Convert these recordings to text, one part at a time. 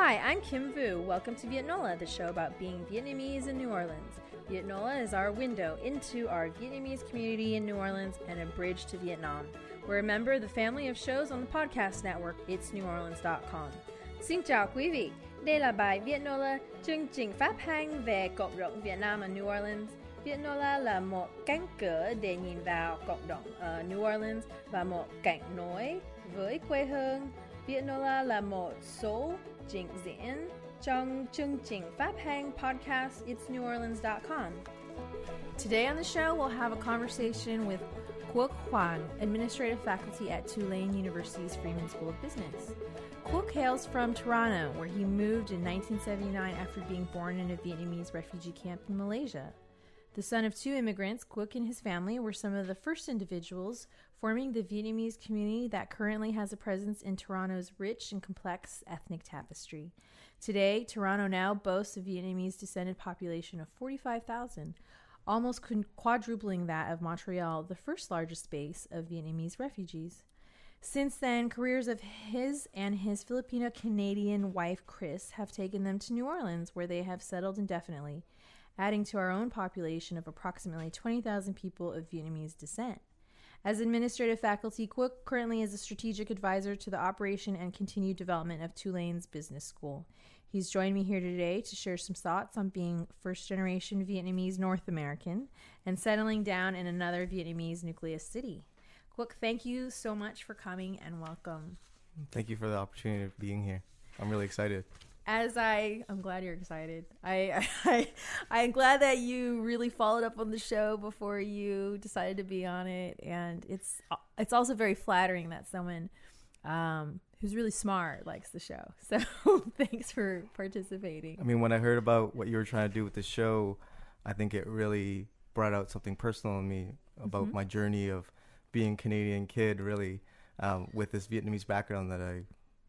Hi, I'm Kim Vu. Welcome to Vietnola, the show about being Vietnamese in New Orleans. Vietnola is our window into our Vietnamese community in New Orleans and a bridge to Vietnam. We're a member of the family of shows on the podcast network itsneworleans.com. Xin chào quý vị. Đây là bài Vietnola, chương trình phát hành về cộng đồng Việt Nam ở New Orleans. Vietnola là một cánh cửa để nhìn vào cộng đồng ở New Orleans và một cảnh nối với quê hương. Vietnola là một số trình diễn trong chương trình phát Hang podcast itsneworleans.com. Today on the show, we'll have a conversation with Quoc Hoang, administrative faculty at Tulane University's Freeman School of Business. Quoc hails from Toronto, where he moved in 1979 after being born in a Vietnamese refugee camp in Malaysia. The son of two immigrants, Quoc and his family were some of the first individuals forming the Vietnamese community that currently has a presence in Toronto's rich and complex ethnic tapestry. Today, Toronto now boasts a Vietnamese descended population of 45,000, almost quadrupling that of Montreal, the first largest base of Vietnamese refugees. Since then, careers of his and his Filipino Canadian wife Chris have taken them to New Orleans, where they have settled indefinitely adding to our own population of approximately 20,000 people of Vietnamese descent. As administrative faculty, Quoc currently is a strategic advisor to the operation and continued development of Tulane's business school. He's joined me here today to share some thoughts on being first generation Vietnamese North American and settling down in another Vietnamese nucleus city. Quoc, thank you so much for coming and welcome. Thank you for the opportunity of being here. I'm really excited as I, I'm glad you're excited. I, I, I'm glad that you really followed up on the show before you decided to be on it, and it's, it's also very flattering that someone, um, who's really smart likes the show. So thanks for participating. I mean, when I heard about what you were trying to do with the show, I think it really brought out something personal in me about mm-hmm. my journey of being a Canadian kid, really, um, with this Vietnamese background that I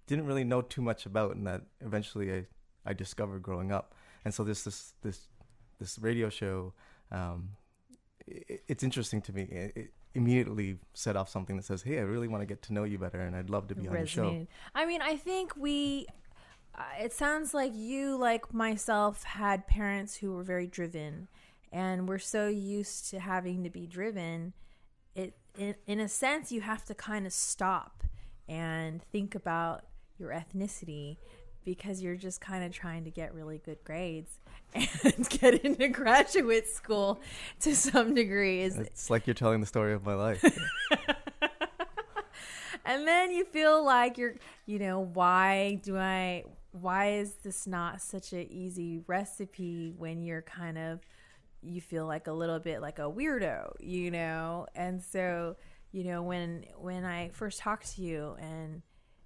didn't really know too much about, and that eventually I, I discovered growing up. And so this this this this radio show, um, it, it's interesting to me. It, it, immediately set off something that says, "Hey, I really want to get to know you better, and I'd love to be on the show." I mean, I think we. Uh, it sounds like you, like myself, had parents who were very driven, and we're so used to having to be driven. It, in, in a sense, you have to kind of stop and think about your ethnicity because you're just kind of trying to get really good grades and get into graduate school to some degree is it's like you're telling the story of my life. And then you feel like you're you know why do i why is this not such an easy recipe when you're kind of you feel like a little bit like a weirdo you know? And so you know when when i first talked to you and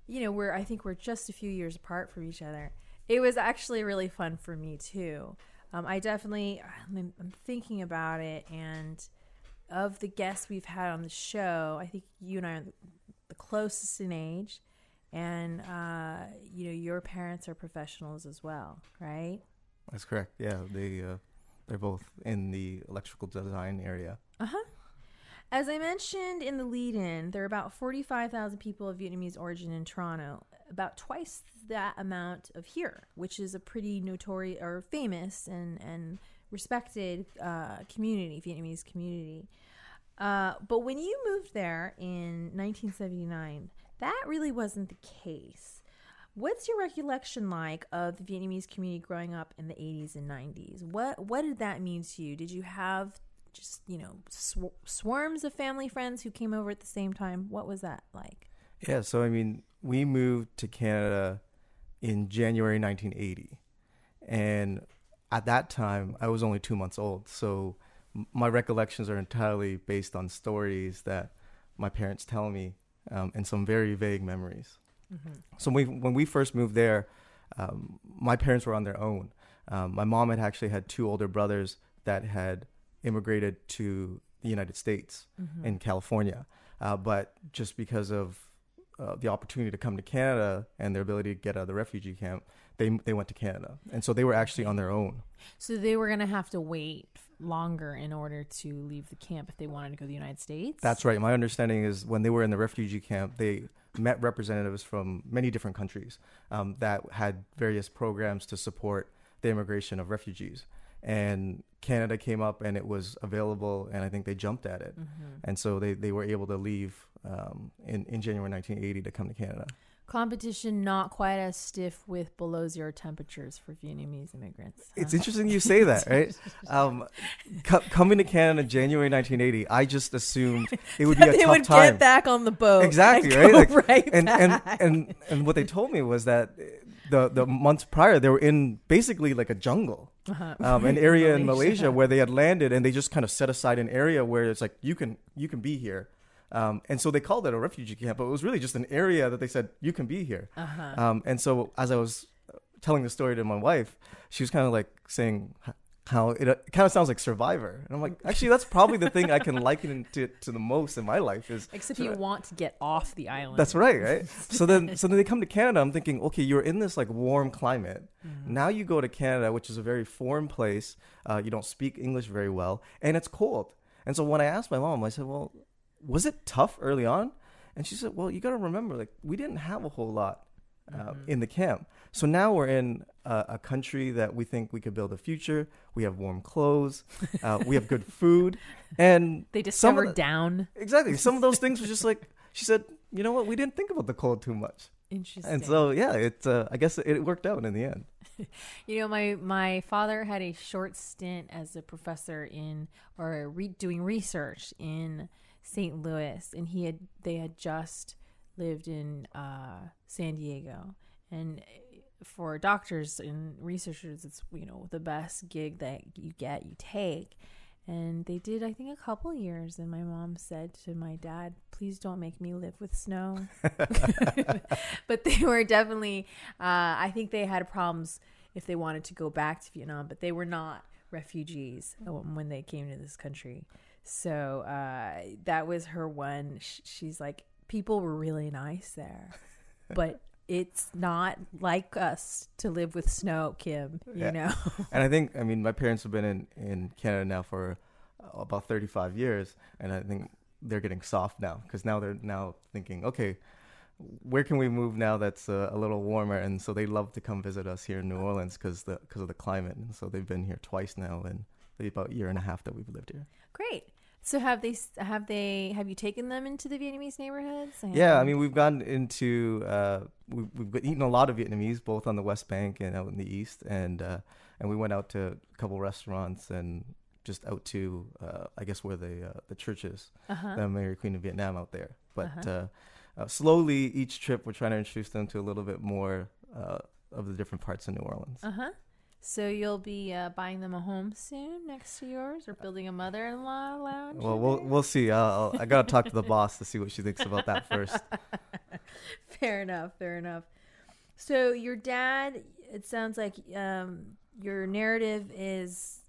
you know, we're I think we're just a few years apart from each other. It was actually really fun for me too. Um, I definitely I'm, I'm thinking about it, and of the guests we've had on the show, I think you and I are the closest in age, and uh, you know, your parents are professionals as well, right? That's correct. Yeah, they uh, they're both in the electrical design area. Uh huh. As I mentioned in the lead in, there are about 45,000 people of Vietnamese origin in Toronto, about twice that amount of here, which is a pretty notorious or famous and, and respected uh, community, Vietnamese community. Uh, but when you moved there in 1979, that really wasn't the case. What's your recollection like of the Vietnamese community growing up in the 80s and 90s? What what did that mean to you? Did you have just you know sw- swarms of family friends who came over at the same time. What was that like? Yeah so i mean we moved to canada in january 1980 and at that time i was only two months old. So my recollections are entirely based on stories that my parents tell me um, and some very vague memories. Mm-hmm. so we, when we first moved there um, my parents were on their own. Um, my mom had actually had two older brothers that had immigrated to the United States mm-hmm. in California. Uh, but just because of uh, the opportunity to come to Canada and their ability to get out of the refugee camp, they they went to Canada, and so they were actually on their own. So they were going to have to wait longer in order to leave the camp if they wanted to go to the United States. That's right. My understanding is when they were in the refugee camp, they met representatives from many different countries um, that had various programs to support the immigration of refugees. And Canada came up and it was available, and I think they jumped at it. Mm-hmm. And so they, they were able to leave um, in, in January 1980 to come to Canada. Competition not quite as stiff with below zero temperatures for Vietnamese immigrants. It's interesting you say that, right? Um, co- coming to Canada January 1980, I just assumed it would be a they tough would time. get back on the boat. exactly right Like, right and, and back. and and what they told me was that the the months prior they were in basically like a jungle Uh-huh. um, an area in Malaysia. Malaysia where they had landed and they just kind of set aside an area where it's like you can you can be here um, and so they called it a refugee camp but it was really just an area that they said you can be here Uh-huh. um, and so as I was telling the story to my wife she was kind of like saying how it, it kind of sounds like survivor and i'm like actually that's probably the thing i can liken it to, to the most in my life is Except you want to get off the island. that's right, right? So then, so then they come to Canada. I'm thinking, okay, you're in this like warm climate. Mm-hmm. Now you go to Canada, which is a very foreign place. Uh, you don't speak English very well, and it's cold. And so when I asked my mom, I said, "Well, was it tough early on?" And she said, "Well, you got to remember, like we didn't have a whole lot uh, Mm-hmm. in the camp. So now we're in a, a country that we think we could build a future. We have warm clothes, uh, we have good food, and They discovered the- down. Exactly. Some of those things were just like she said. You know what? We didn't think about the cold too much, Interesting. and so yeah, it. Uh, I guess it worked out in the end. You know, my my father had a short stint as a professor in or re- doing research in St. Louis, and he had they had just lived in uh, San Diego, and for doctors and researchers, it's you know the best gig that you get, you take. And they did, I think, a couple years. And my mom said to my dad, "Please don't make me live with snow." but they were definitely uh, i think they had problems if they wanted to go back to vietnam but they were not refugees um, when they came to this country so uh, that was her one she's like people were really nice there but it's not like us to live with snow kim you Yeah. know And I think, I mean, my parents have been in in Canada now for uh, about 35 years, and I think they're getting soft now because now they're now thinking, okay, where can we move now that's uh, a little warmer? And so they love to come visit us here in New Orleans because the because of the climate. And so they've been here twice now, in about a year and a half that we've lived here. great so have they have they have you taken them into the vietnamese neighborhoods Yeah, I mean, we've gone into uh, we've, we've eaten a lot of Vietnamese, both on the West Bank and out in the East, and uh, and we went out to a couple restaurants and just out to uh, I guess where the uh, the church is, uh-huh. the Mary Queen of Vietnam out there. But Uh-huh. uh uh, slowly, each trip we're trying to introduce them to a little bit more uh, of the different parts of New Orleans. Uh-huh. So you'll be uh, buying them a home soon next to yours, or building a mother-in-law lounge. Well, we'll there? we'll see. I'll, I'll- I gotta talk to the boss to see what she thinks about that first. fair enough. Fair enough. So your dad, it sounds like um, your narrative is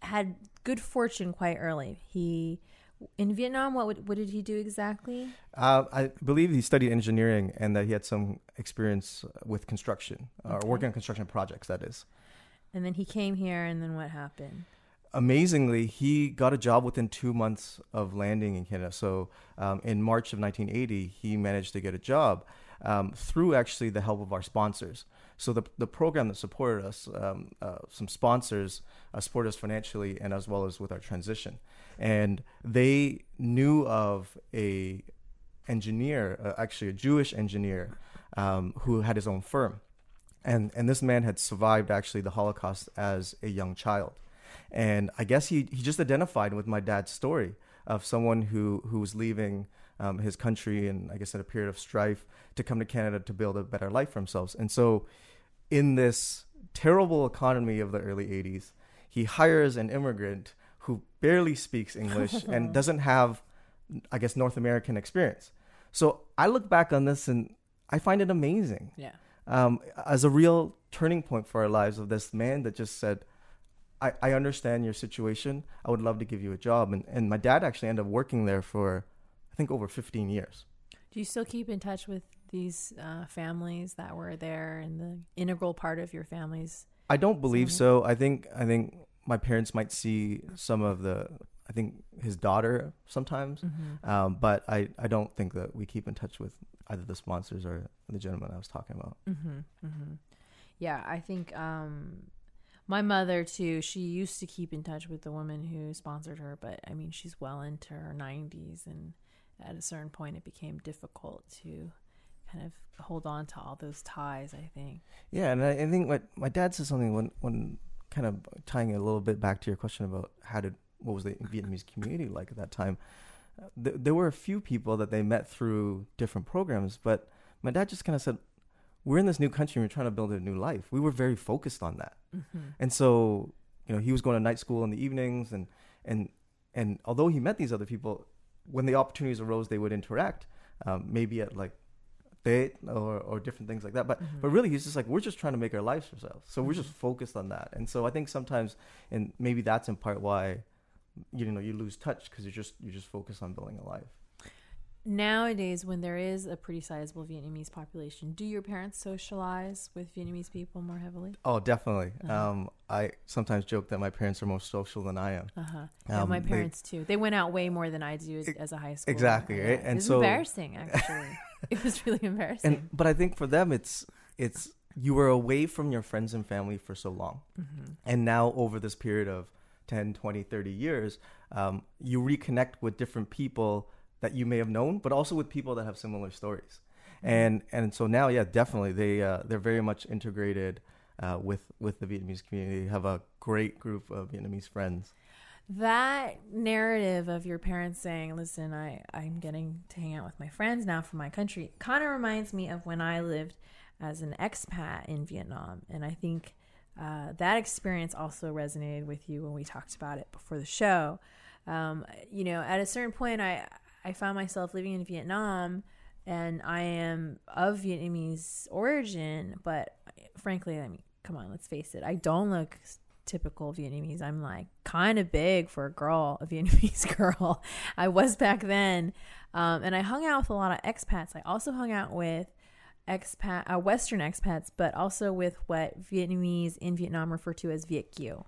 had good fortune quite early. He in Vietnam. What what did he do exactly? Uh, I believe he studied engineering and that he had some experience with construction or Okay. working on construction projects. That is. And then he came here, and then what happened? Amazingly, he got a job within two months of landing in Canada. So, um, in March of 1980, he managed to get a job um, through actually the help of our sponsors. So, the, the program that supported us, um, uh, some sponsors uh, supported us financially and as well as with our transition. And they knew of a engineer, uh, actually a Jewish engineer, um, who had his own firm, and and this man had survived actually the Holocaust as a young child, and I guess he he just identified with my dad's story of someone who who was leaving um, his country and I guess in a period of strife to come to Canada to build a better life for themselves, and so in this terrible economy of the early 80s, he hires an immigrant who barely speaks English and doesn't have, I guess, North American experience. So I look back on this and I find it amazing Yeah. Um, as a real turning point for our lives of this man that just said, I, I understand your situation. I would love to give you a job. And, and my dad actually ended up working there for, I think, over 15 years. Do you still keep in touch with these uh, families that were there and the integral part of your family's? I don't believe So- so. I think I think my parents might see some of the. I think his daughter sometimes, Mm-hmm. um, but I I don't think that we keep in touch with either the sponsors or the gentleman I was talking about. Mm-hmm, mm-hmm. Yeah, I think um, my mother too. She used to keep in touch with the woman who sponsored her, but I mean, she's well into her nineties, and at a certain point, it became difficult to kind of hold on to all those ties. I think. Yeah, and I, I think what my dad said something when when kind of tying it a little bit back to your question about how did what was the Vietnamese community like at that time. Uh, th- there were a few people that they met through different programs, but my dad just kind of said, "We're in this new country. and We're trying to build a new life." We were very focused on that, Mm-hmm. and so you know he was going to night school in the evenings, and and and although he met these other people, when the opportunities arose, they would interact, um, maybe at like date or, or different things like that. But Mm-hmm. but really, he's just like we're just trying to make our lives ourselves. So we're just Mhm. focused on that. And so I think sometimes, and maybe that's in part why, you know, you lose touch because you're just you're just focused on building a life. Nowadays, when there is a pretty sizable Vietnamese population, do your parents socialize with Vietnamese people more heavily? Oh, definitely. Uh-huh. Um, I sometimes joke that my parents are more social than I am. Uh huh. Yeah, Um, my they- parents too. They went out way more than I do as, as a high schooler. exactly, right? And it was so- embarrassing. Actually, it was really embarrassing. And but I think for them, it's it's you were away from your friends and family for so long, mm-hmm. and now over this period of 10 20 30 years um, you reconnect with different people that you may have known but also with people that have similar stories. And and so now yeah definitely they uh, they're very much integrated uh, with with the vietnamese community. Have a great group of vietnamese friends. That narrative of your parents saying, "Listen, I I'm getting to hang out with my friends now from my country," kind of reminds me of when I lived as an expat in Vietnam, and I think uh, that experience also resonated with you when we talked about it before the show. Um, you know, at a certain point, I I found myself living in Vietnam, and I am of Vietnamese origin, but frankly, I mean, come on, let's face it, I don't look typical Vietnamese. I'm like kind of big for a girl, a Vietnamese girl. I was back then, um, and I hung out with a lot of expats. I also hung out with expat, uh, Western expats, but also with what Vietnamese in Vietnam refer to as Viet Kieu,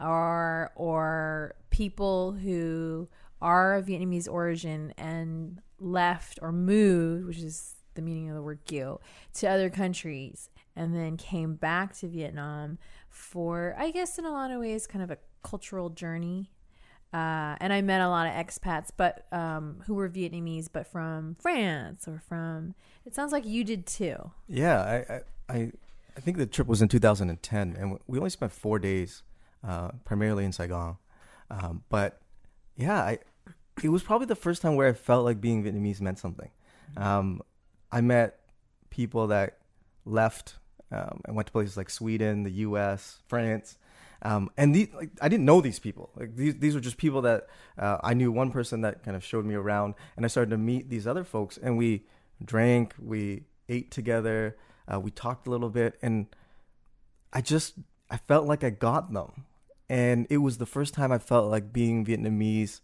or or people who are of Vietnamese origin and left or moved, which is the meaning of the word Kieu, to other countries, and then came back to Vietnam for, I guess, in a lot of ways, kind of a cultural journey. Uh, and I met a lot of expats, but um, who were Vietnamese, but from France or from. It sounds like you did too. yeah i i i, think the trip was in 2010 and we only spent four days uh, primarily in saigon um, but yeah i it was probably the first time where i felt like being vietnamese meant something um, I met people that left um, and went to places like Sweden, the U.S., France, um, and these like, I didn't know these people. Like these these were just people that uh, I knew. One person that kind of showed me around, and I started to meet these other folks, and we drank, we ate together, uh, we talked a little bit, and I just I felt like I got them, and it was the first time I felt like being Vietnamese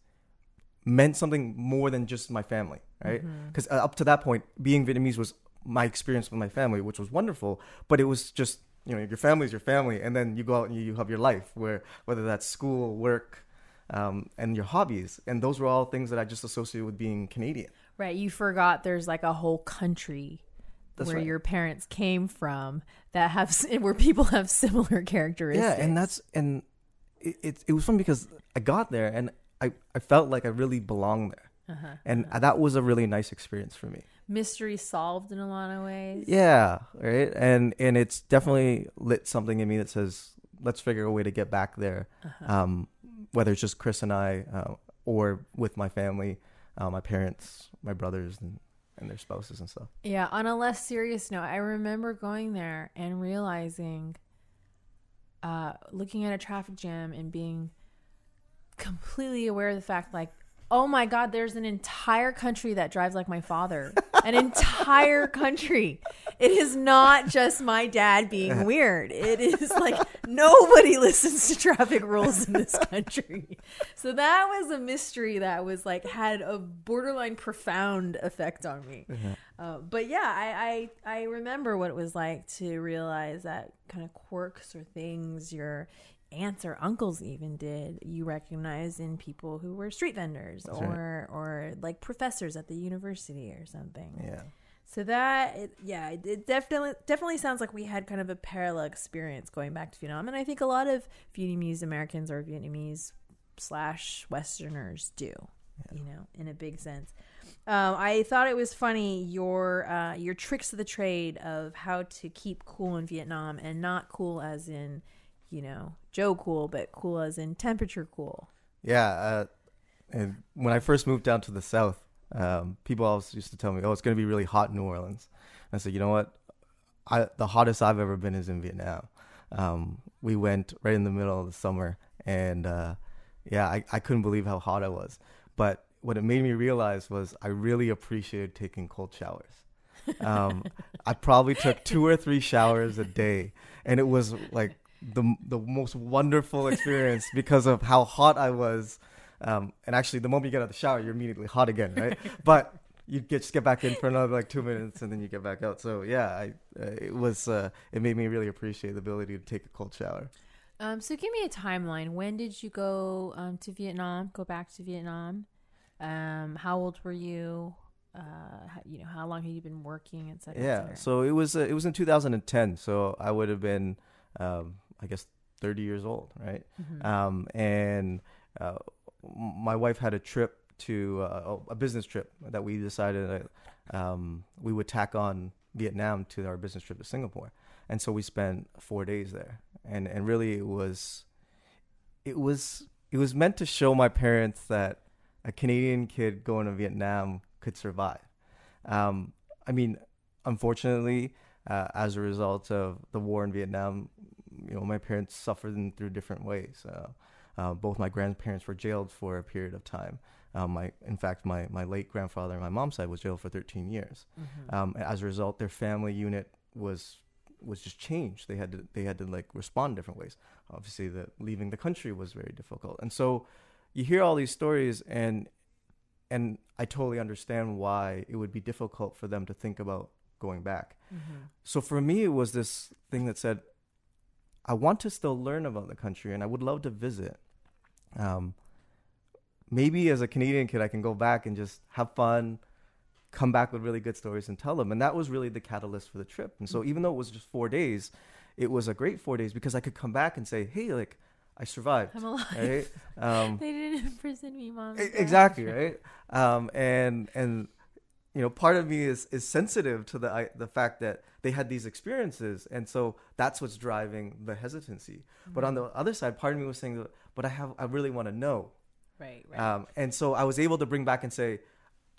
meant something more than just my family, right? Mm-hmm. Because up to that point, being Vietnamese was my experience with my family, which was wonderful, but it was just you know your family is your family, and then you go out and you, you have your life, where whether that's school, work, um, and your hobbies, and those were all things that I just associated with being Canadian. Right. You forgot there's like a whole country That's where right. your parents came from that have where people have similar characteristics. Yeah, and that's and it, it it was fun because I got there and I I felt like I really belonged there, uh-huh. and that was a really nice experience for me. mystery solved in a lot of ways. Yeah, right. And and it's definitely lit something in me that says let's figure a way to get back there. Uh-huh. Um, whether it's just Chris and I, uh, or with my family, uh, my parents, my brothers, and, and their spouses and stuff. Yeah, on a less serious note, I remember going there and realizing, uh, looking at a traffic jam and being completely aware of the fact, like, Oh my God, there's an entire country that drives like my father. An entire country. It is not just my dad being weird. It is like nobody listens to traffic rules in this country. So that was a mystery that was like had a borderline profound effect on me. Uh, but yeah, I, I I remember what it was like to realize that kind of quirks or things your aunts or uncles even did you recognize in people who were street vendors That's or or like professors at the university or something. Yeah. So that it, yeah, it, it definitely definitely sounds like we had kind of a parallel experience going back to Vietnam, and I think a lot of Vietnamese Americans or Vietnamese slash Westerners do, you know, in a big sense. Um, I thought it was funny your uh, your tricks of the trade of how to keep cool in Vietnam and not cool as in you know Joe cool, but cool as in temperature cool. Yeah, uh, and when I first moved down to the south, um, people always used to tell me, "Oh, it's going to be really hot in New Orleans." I said, "You know what? I, the hottest I've ever been is in Vietnam." Um, we went right in the middle of the summer, and uh, yeah, I, I couldn't believe how hot it was. But what it made me realize was I really appreciated taking cold showers. Um, I probably took two or three showers a day, and it was like the the most wonderful experience because of how hot I was. Um, and actually, the moment you get out of the shower, you're immediately hot again, right? but you get just get back in for another like two minutes, and then you get back out. So yeah, I uh, it was uh, it made me really appreciate the ability to take a cold shower. Um, so give me a timeline. When did you go um, to Vietnam? Go back to Vietnam. Um, how old were you? Uh, you know, how long had you been working, et cetera, et Yeah, cetera? so it was uh, it was in 2010. So I would have been, um, I guess, 30 years old, right? Mhm. Um, and uh, my wife had a trip to uh, a business trip that we decided that um, we would tack on Vietnam to our business trip to Singapore, and so we spent four days there, and and really it was, it was it was meant to show my parents that a Canadian kid going to Vietnam could survive. Um, I mean, unfortunately, uh, as a result of the war in Vietnam, you know, my parents suffered in, through different ways. Uh, uh, both my grandparents were jailed for a period of time. Um, my, in fact, my, my late grandfather on my mom's side was jailed for 13 years. Mhm. Um, as a result, their family unit was was just changed. They had to they had to like respond different ways. Obviously, the leaving the country was very difficult, and so you hear all these stories, and and I totally understand why it would be difficult for them to think about going back. Mhm. So for me, it was this thing that said, I want to still learn about the country and I would love to visit. Um, maybe as a Canadian kid, I can go back and just have fun, come back with really good stories and tell them. And that was really the catalyst for the trip. And so even though it was just four days, it was a great four days because I could come back and say, hey, like, I survived. I'm alive. Right? Um, They didn't imprison me, mom. Exactly right um and and you know part of me is is sensitive to the I, the fact that they had these experiences and so that's what's driving the hesitancy but on the other side part of me was saying but i have i really want to know Right, right. um and so i was able to bring back and say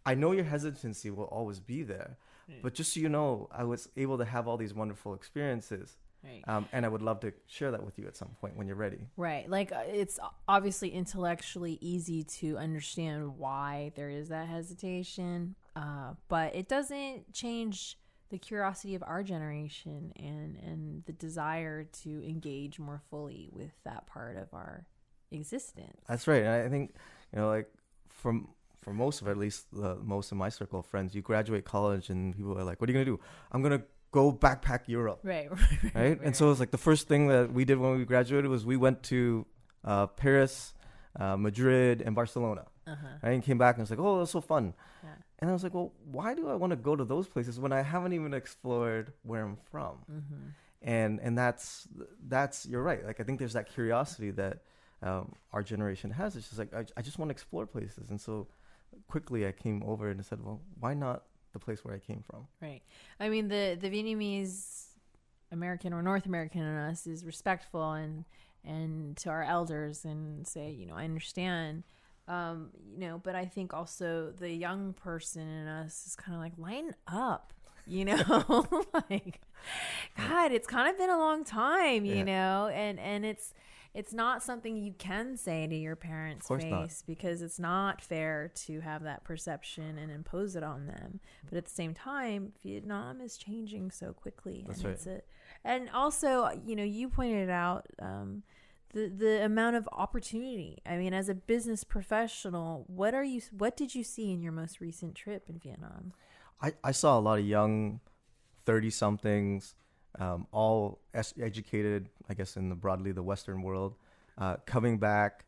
i know your hesitancy will always be there Right. but just so you know i was able to have all these wonderful experiences right. um, and i would love to share that with you at some point when you're ready Right. Like uh, it's obviously intellectually easy to understand why there is that hesitation, uh, but it doesn't change the curiosity of our generation and and the desire to engage more fully with that part of our existence. That's right. And I think, you know, like from for most of at least the most of my circle of friends, you graduate college and people are like, "What are you gonna do?" I'm gonna go backpack Europe, Right. right? And so it's like the first thing that we did when we graduated was we went to uh, Paris, uh, Madrid, and Barcelona. uh-huh. Right? And came back and was like, "Oh, that's so fun." Yeah. And I was like, "Well, why do I want to go to those places when I haven't even explored where I'm from?" hmm and and that's that's you're right like i think there's that curiosity that um, our generation has it's just like I, I just want to explore places and so quickly i came over and I said well why not the place where i came from Right. I mean, the the Vietnamese American or North American in us is respectful and and to our elders and say, you know, I understand. Um, you know, but I think also the young person in us is kind of like line up, you know, like God, it's kind of been a long time, you Yeah. know, and and it's it's not something you can say to your parents' face not. because it's not fair to have that perception and impose it on them. But at the same time, Vietnam is changing so quickly, That's and right. it's a, and also you know you pointed out. Um, the, the amount of opportunity. I mean, as a business professional, what are you? What did you see in your most recent trip in Vietnam? I, I saw a lot of young 30 somethings, um, all es- educated, I guess, in the broadly the Western world, uh, coming back,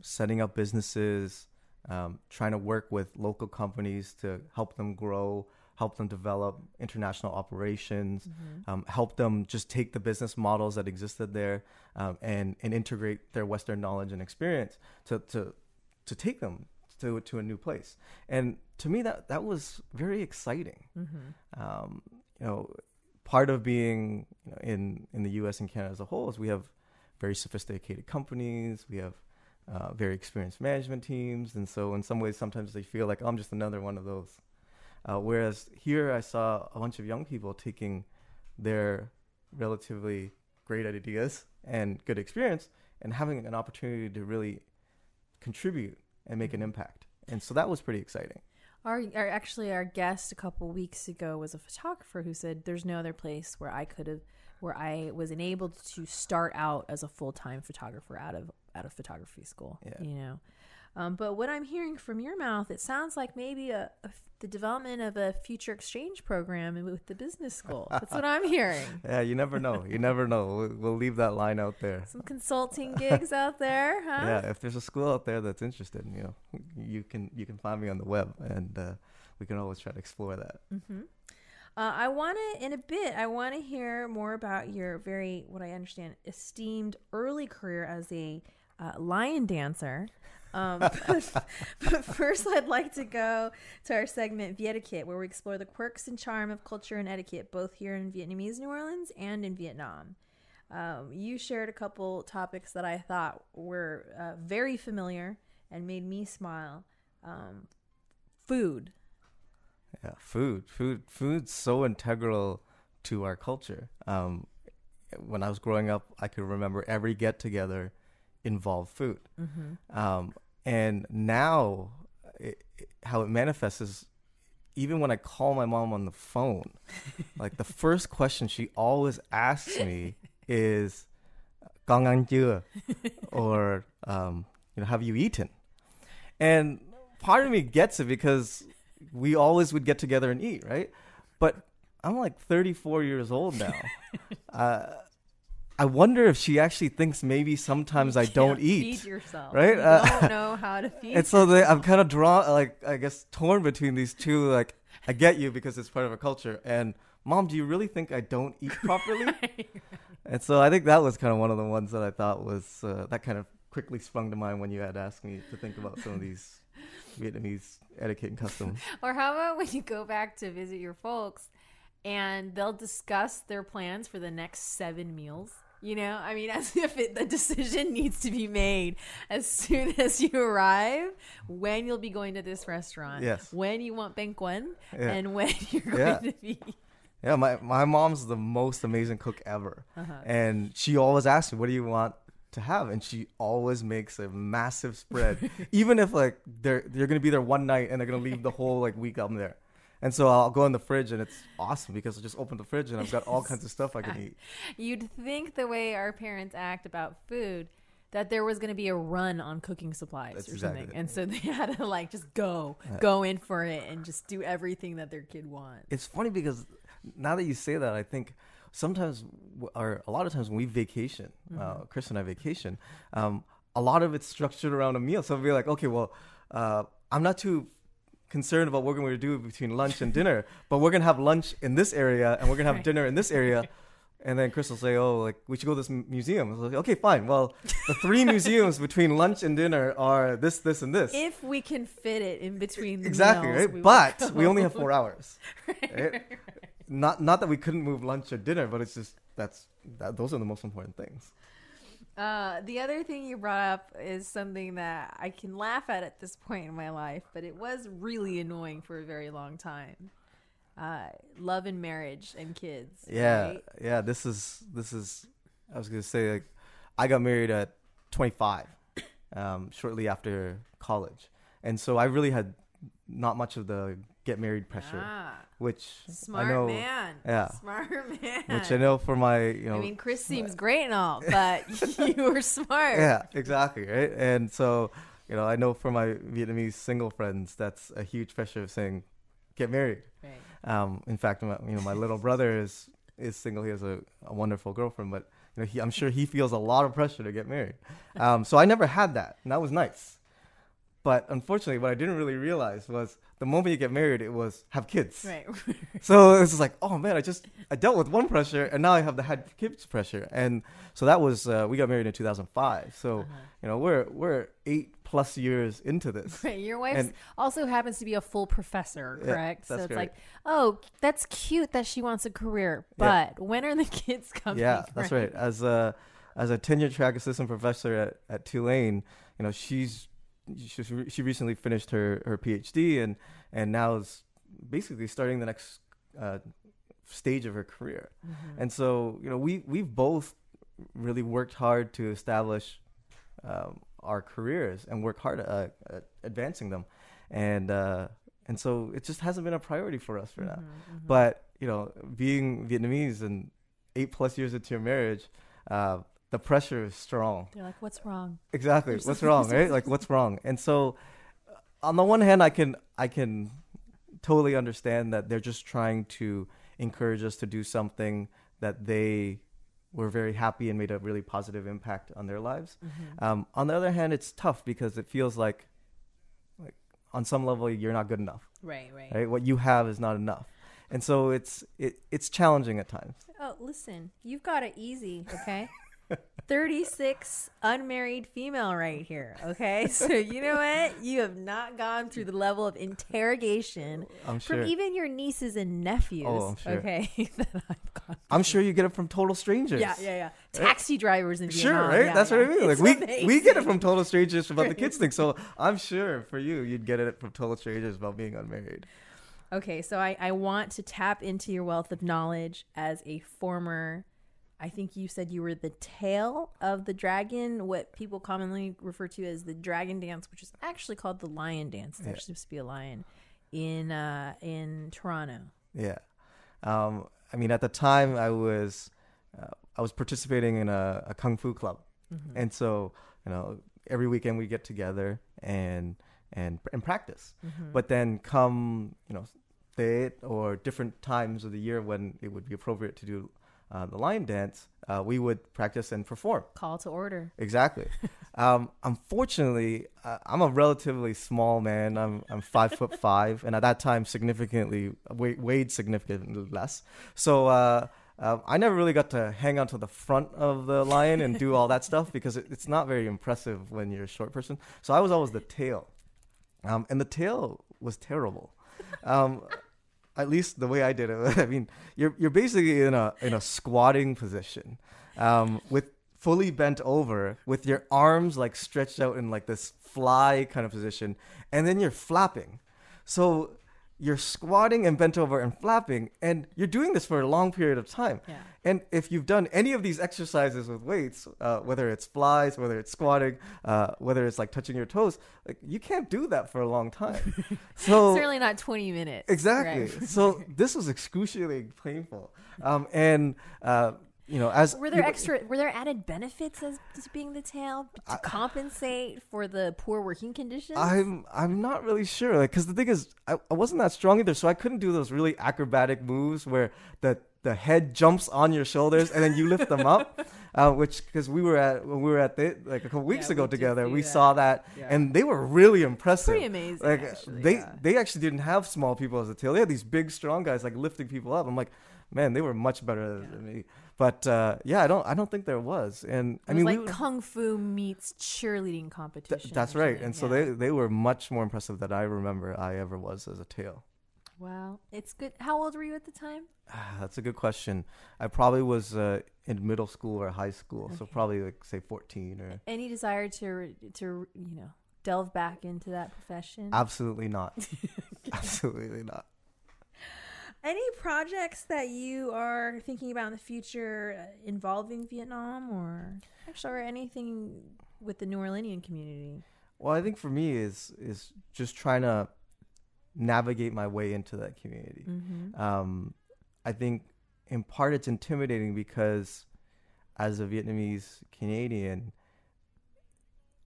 setting up businesses, um, trying to work with local companies to help them grow, help them develop international operations, um, help them just take the business models that existed there um, and, and integrate their Western knowledge and experience to, to, to take them to, to a new place. And to me, that, that was very exciting um, you know, part of being you know, in in the U.S. and Canada as a whole is we have very sophisticated companies, we have uh, very experienced management teams, and so in some ways, sometimes they feel like oh, I'm just another one of those. Uh, whereas here, I saw a bunch of young people taking their relatively great ideas and good experience and having an opportunity to really contribute and make an impact. And so that was pretty exciting. Our, our actually our guest a couple weeks ago was a photographer who said there's no other place where I could have where I was enabled to start out as a full time photographer out of out of photography school. Yeah. You know, um, but what I'm hearing from your mouth, it sounds like maybe a, a the development of a future exchange program with the business school. That's what I'm hearing. Yeah, you never know. You never know. We'll, we'll leave that line out there. Some consulting gigs out there, huh? Yeah, if there's a school out there that's interested, you know, you can you can find me on the web, and uh, we can always try to explore that. Uh, I want to, in a bit, I want to hear more about your very, what I understand, esteemed early career as a uh, lion dancer. Um, but, but first, I'd like to go to our segment Vietiquette, where we explore the quirks and charm of culture and etiquette, both here in Vietnamese New Orleans and in Vietnam. Um, you shared a couple topics that I thought were uh, very familiar and made me smile. Um, food. Yeah, food, food, food's so integral to our culture. Um, when I was growing up, I could remember every get together involved food. Um, and now, it, it- how it manifests is even when I call my mom on the phone, like the first question she always asks me is, "Con ăn chưa?" or um, you know, "Have you eaten?" And part of me gets it because we always would get together and eat, right? But I'm like 34 years old now. uh, I wonder if she actually thinks maybe sometimes I don't eat. Feed yourself. right? You Uh, don't know how to feed. and so they, I'm kind of drawn, like I guess, torn between these two. Like, I get you because it's part of a culture, and mom, do you really think I don't eat properly? and so I think that was kind of one of the ones that I thought was uh, that kind of quickly sprung to mind when you had asked me to think about some of these Vietnamese etiquette and customs. Or how about when you go back to visit your folks and they'll discuss their plans for the next seven meals? You know, I mean, as if it, the decision needs to be made as soon as you arrive when you'll be going to this restaurant, Yes. when you want beng quan, Yeah. and when you're going Yeah. to be. Yeah, my my mom's the most amazing cook ever, Uh-huh. and she always asks me, "What do you want to have?" And she always makes a massive spread, even if like they're they're gonna be there one night and they're gonna leave the whole like week I'm there. And so I'll go in the fridge and it's awesome because I just open the fridge and I've got all kinds of stuff I can eat. You'd think the way our parents act about food that there was going to be a run on cooking supplies That's or exactly something. it. And so they had to like just go, go in for it and just do everything that their kid wants. It's funny because now that you say that, I think sometimes, or a lot of times when we vacation, uh, Chris and I vacation, um, a lot of it's structured around a meal. So we'll be like, okay, well, uh, I'm not too concerned about what we're going to do between lunch and dinner, but we're going to have lunch in this area and we're going to have Right. dinner in this area. And then Chris will say, "Oh, like we should go to this museum." I was like, "Okay, fine. Well, the three museums between lunch and dinner are this, this, and this." If we can fit it in between exactly meals, right we but we only have four hours right? not not that we couldn't move lunch or dinner but it's just that's that, those are the most important things Uh, the other thing you brought up is something that I can laugh at at this point in my life, but it was really annoying for a very long time. Uh, love and marriage and kids. yeah right? yeah this is this is i was gonna say like i got married at 25, um, shortly after college, and so I really had not much of the get married pressure, Ah, which smart I know, man. yeah. Smart man. which I know for my you know I mean, Chris seems great and all, but you were smart. yeah, exactly, right? And so, you know, I know for my Vietnamese single friends, that's a huge pressure of saying, get married. Right. Um, in fact, my, you know, my little brother is is single. He has a, a wonderful girlfriend, but you know, he, I'm sure he feels a lot of pressure to get married. Um, so I never had that, and that was nice. But unfortunately, what I didn't really realize was the moment you get married, it was have kids. Right. So it was like, oh man, I just I dealt with one pressure, and now I have the had kids pressure, and so that was uh, we got married in 2005. So Uh-huh. you know we're we're eight plus years into this. Right. Your wife also happens to be a full professor, Yeah, correct? so it's right. like, oh, that's cute that she wants a career, Yeah. but when are the kids coming? yeah, that's right. As a as a tenure track assistant professor at, at Tulane, you know she's she's re- she recently finished her her PhD and and now is basically starting the next uh, stage of her career. Mhm. And so, you know, we we've both really worked hard to establish um, our careers and work hard at, uh, at advancing them, and uh, and so it just hasn't been a priority for us for now. Mhm, mhm. But you know, being Vietnamese and eight plus years into your marriage, uh, the pressure is strong. They're like, what's wrong? Exactly. There's what's wrong, right? Like what's wrong? And so uh, on the one hand I can I can totally understand that they're just trying to encourage us to do something that they were very happy and made a really positive impact on their lives. Mhm. Um, on the other hand, it's tough because it feels like like on some level you're not good enough, Right, right. right? What you have is not enough. And so it's it, it's challenging at times. Oh, listen, you've got it easy, okay? 36 unmarried female right here, okay? So, you know what? You have not gone through the level of interrogation I'm sure. from even your nieces and nephews, Oh, I'm sure. okay? that I've gone I'm sure you get it from total strangers. Yeah, yeah, yeah. Eh, Taxi drivers in Sure, right? Yeah, That's yeah. what I mean. Like It's we we get it from total strangers about the kids thing. So I'm sure for you, you'd get it from total strangers about being unmarried. Okay, so I, I want to tap into your wealth of knowledge as a former. I think you said you were the tail of the dragon, what people commonly refer to as the dragon dance, which is actually called the lion dance. It's Yeah. actually supposed to be a lion in uh, in Toronto. Yeah. Um, I mean, at the time, I was uh, I was participating in a, a kung fu club, Mm-hmm. and so you know every weekend we get together and and and practice. Mm-hmm. But then come you know date or different times of the year when it would be appropriate to do uh, the lion dance, uh, we would practice and perform. Call to order. Exactly. um, unfortunately, uh, I'm a relatively small man. I'm I'm five foot five, and at that time, significantly weighed, weighed significantly less. So uh, um, I never really got to hang onto the front of the lion and do all that stuff because it, it's not very impressive when you're a short person. So I was always the tail, um, and the tail was terrible. Um, at least the way I did it. I mean, you're you're basically in a in a squatting position, um, with fully bent over, with your arms like stretched out in like this fly kind of position, and then you're flapping. So you're squatting and bent over and flapping, and you're doing this for a long period of time. Yeah. And if you've done any of these exercises with weights, uh, whether it's flies, whether it's squatting, uh, whether it's like touching your toes, like you can't do that for a long time. So Certainly not 20 minutes. Exactly. right? so this was excruciatingly painful. Um, and uh, you know, as Were there extra? Were there added benefits as, as being the tail to compensate for the poor working conditions? I'm I'm not really sure, like, because the thing is, I, I wasn't that strong either, so I couldn't do those really acrobatic moves where the the head jumps on your shoulders and then you lift them up. Uh, which because we were at when we were at the like a couple weeks Yeah, ago we together, we that. saw that, Yeah. and they were really impressive. Pretty amazing. like actually, they yeah. they actually didn't have small people as a tail. They had these big, strong guys like lifting people up. I'm like, man, they were much better than me. But uh, yeah, I don't I don't think there was. And I was mean, like we kung fu meets cheerleading th- competition. that's right. And so they they were much more impressive than I remember I ever was as a tail. Wow, it's good. How old were you at the time? Ah, That's a good question. I probably was uh, in middle school or high school, so probably like say 14 or Any desire to to you know delve back into that profession? absolutely not. absolutely not. Any projects that you are thinking about in the future uh, involving Vietnam or Actually, or anything with the New Orleanian community? Well, I think for me is is just trying to navigate my way into that community. Mm-hmm. Um, I think in part it's intimidating because as a Vietnamese Canadian,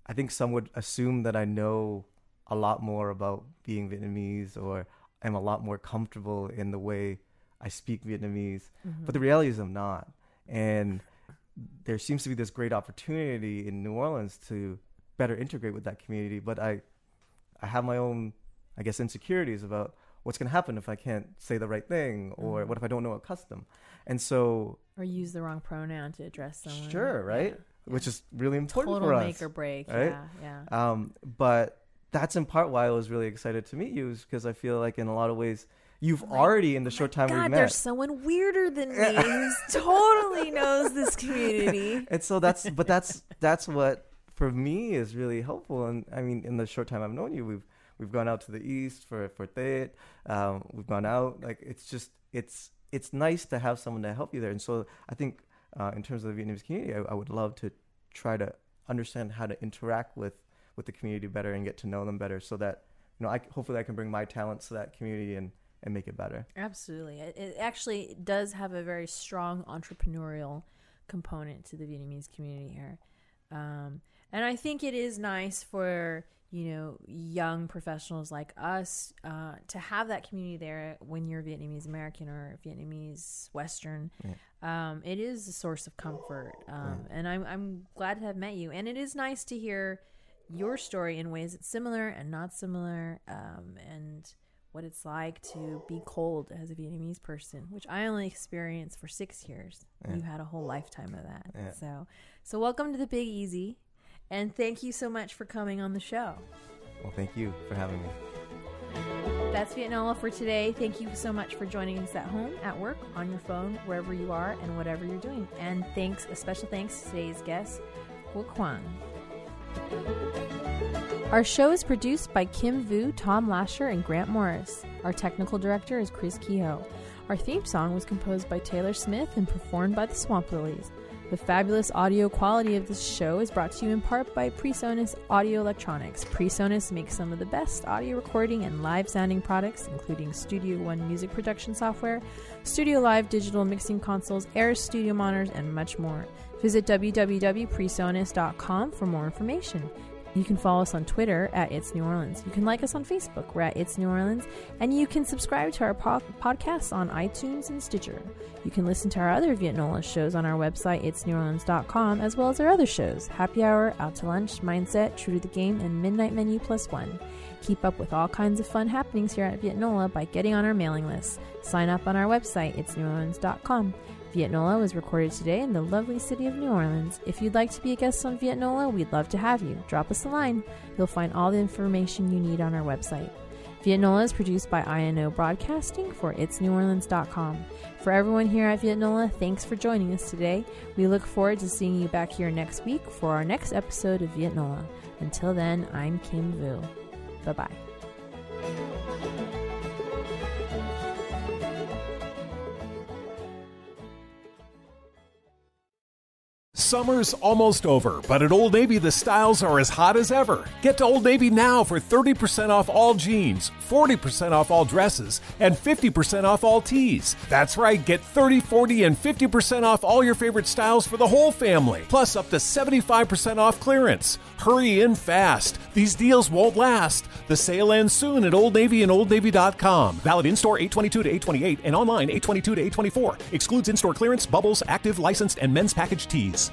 I think some would assume that I know a lot more about being Vietnamese or I'm a lot more comfortable in the way I speak Vietnamese. Mm-hmm. But the reality is I'm not. And there seems to be this great opportunity in New Orleans to better integrate with that community. But I, I have my own, I guess, insecurities about what's going to happen if I can't say the right thing or Mhm. what if I don't know a custom. And so, or use the wrong pronoun to address someone. sure, right? Which is really important Total for us. make or break. right? Yeah, yeah. Um, but that's in part why I was really excited to meet you, is because I feel like in a lot of ways you've already in the short time God, we've met. there's someone weirder than me who totally knows this community. and so that's but that's that's what for me is really helpful. And I mean, in the short time I've known you, we've we've gone out to the east for for Tet. Um, we've gone out like it's just it's it's nice to have someone to help you there. And so I think uh, in terms of the Vietnamese community, I, I would love to try to understand how to interact with with the community better and get to know them better, so that you know I hopefully I can bring my talents to that community and and make it better. Absolutely. It, it actually does have a very strong entrepreneurial component to the Vietnamese community here. Um, and I think it is nice for, you know, young professionals like us uh, to have that community there when you're Vietnamese American or Vietnamese Western. Um, it is a source of comfort. Um, And I'm, I'm glad to have met you. And it is nice to hear your story in ways that's similar and not similar. Um, and what it's like to be cold as a Vietnamese person, which I only experienced for six years. Yeah. You had a whole lifetime of that. Yeah. So, so welcome to the Big Easy, and thank you so much for coming on the show. Well, thank you for having me. That's Vietnola for today. Thank you so much for joining us at home, at work, on your phone, wherever you are, and whatever you're doing. And thanks, a special thanks to today's guest, Quoc Hoang. Our show is produced by Kim Vu, Tom Lasher, and Grant Morris. Our technical director is Chris Kehoe. Our theme song was composed by Taylor Smith and performed by the Swamp Lilies. The fabulous audio quality of this show is brought to you in part by PreSonus Audio Electronics. PreSonus makes some of the best audio recording and live sounding products, including Studio One music production software, Studio Live digital mixing consoles, Eris Studio monitors, and much more. Visit www.presonus.com for more information. You can follow us on Twitter at It's New Orleans. You can like us on Facebook. We're at It's New Orleans. And you can subscribe to our po- podcasts on iTunes and Stitcher. You can listen to our other Vietnola shows on our website, itsneworleans.com, as well as our other shows Happy Hour, Out to Lunch, Mindset, True to the Game, and Midnight Menu Plus One. Keep up with all kinds of fun happenings here at Vietnola by getting on our mailing list. Sign up on our website, itsneworleans.com. Vietnola was recorded today in the lovely city of New Orleans. If you'd like to be a guest on Vietnola, we'd love to have you. Drop us a line. You'll find all the information you need on our website. Vietnola is produced by INO Broadcasting for itsneworleans.com. For everyone here at Vietnola, thanks for joining us today. We look forward to seeing you back here next week for our next episode of Vietnola. Until then, I'm Kim Vu. Bye bye. Summer's almost over, but at Old Navy the styles are as hot as ever. Get to Old Navy now for 30% off all jeans, 40% off all dresses, and 50% off all tees. That's right, get 30, 40, and 50% off all your favorite styles for the whole family, plus up to 75% off clearance. Hurry in fast. These deals won't last. The sale ends soon at Old Navy and OldNavy.com. Valid in store 822 to 828 and online 822 to 824. Excludes in store clearance, bubbles, active, licensed, and men's package tees.